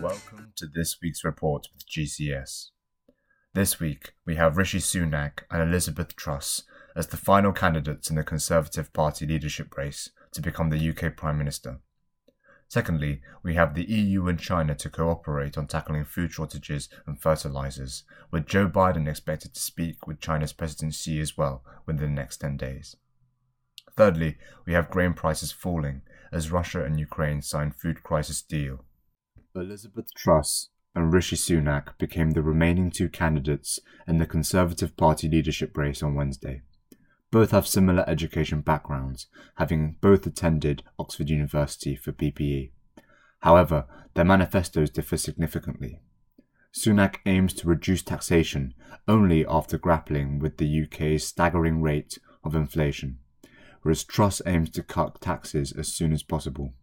Welcome to this week's report with GCS. This week, we have Rishi Sunak and Elizabeth Truss as the final candidates in the Conservative Party leadership race to become the UK Prime Minister. Secondly, we have the EU and China to cooperate on tackling food shortages and fertilizers, with Joe Biden expected to speak with China's President Xi as well within the next 10 days. Thirdly, we have grain prices falling as Russia and Ukraine sign food crisis deal. Elizabeth Truss and Rishi Sunak became the remaining two candidates in the Conservative Party leadership race on Wednesday. Both have similar education backgrounds, having both attended Oxford University for PPE. However, their manifestos differ significantly. Sunak aims to reduce taxation only after grappling with the UK's staggering rate of inflation, whereas Truss aims to cut taxes as soon as possible.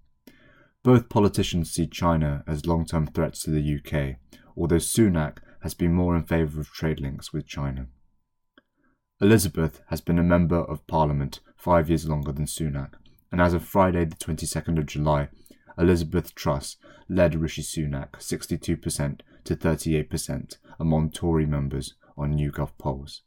Both politicians see China as long term threats to the UK, although Sunak has been more in favour of trade links with China. Elizabeth has been a Member of Parliament five years longer than Sunak, and as of Friday, the 22nd of July, Elizabeth Truss led Rishi Sunak 62% to 38% among Tory members on YouGov polls,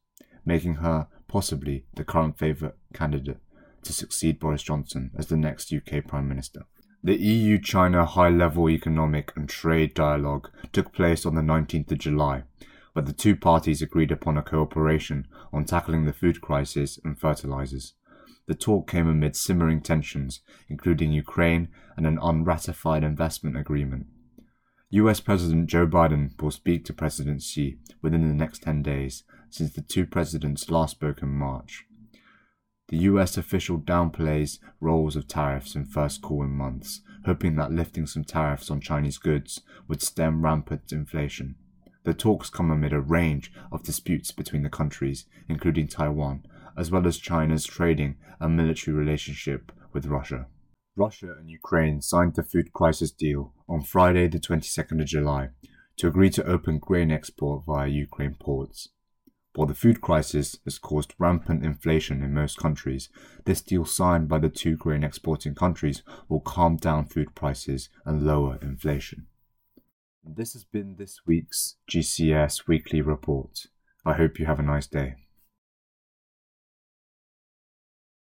making her possibly the current favourite candidate to succeed Boris Johnson as the next UK Prime Minister. The EU China high level economic and trade dialogue took place on the 19th of July, where the two parties agreed upon a cooperation on tackling the food crisis and fertilizers. The talk came amid simmering tensions, including Ukraine and an unratified investment agreement. US President Joe Biden will speak to President Xi within the next 10 days, since the two presidents last spoke in March. The US official downplays roles of tariffs in first call in months, hoping that lifting some tariffs on Chinese goods would stem rampant inflation. The talks come amid a range of disputes between the countries, including Taiwan, as well as China's trading and military relationship with Russia. Russia and Ukraine signed the food crisis deal on Friday, the 22nd of July, to agree to open grain export via Ukraine ports. While the food crisis has caused rampant inflation in most countries, this deal signed by the two grain exporting countries will calm down food prices and lower inflation. This has been this week's GCS Weekly Report. I hope you have a nice day.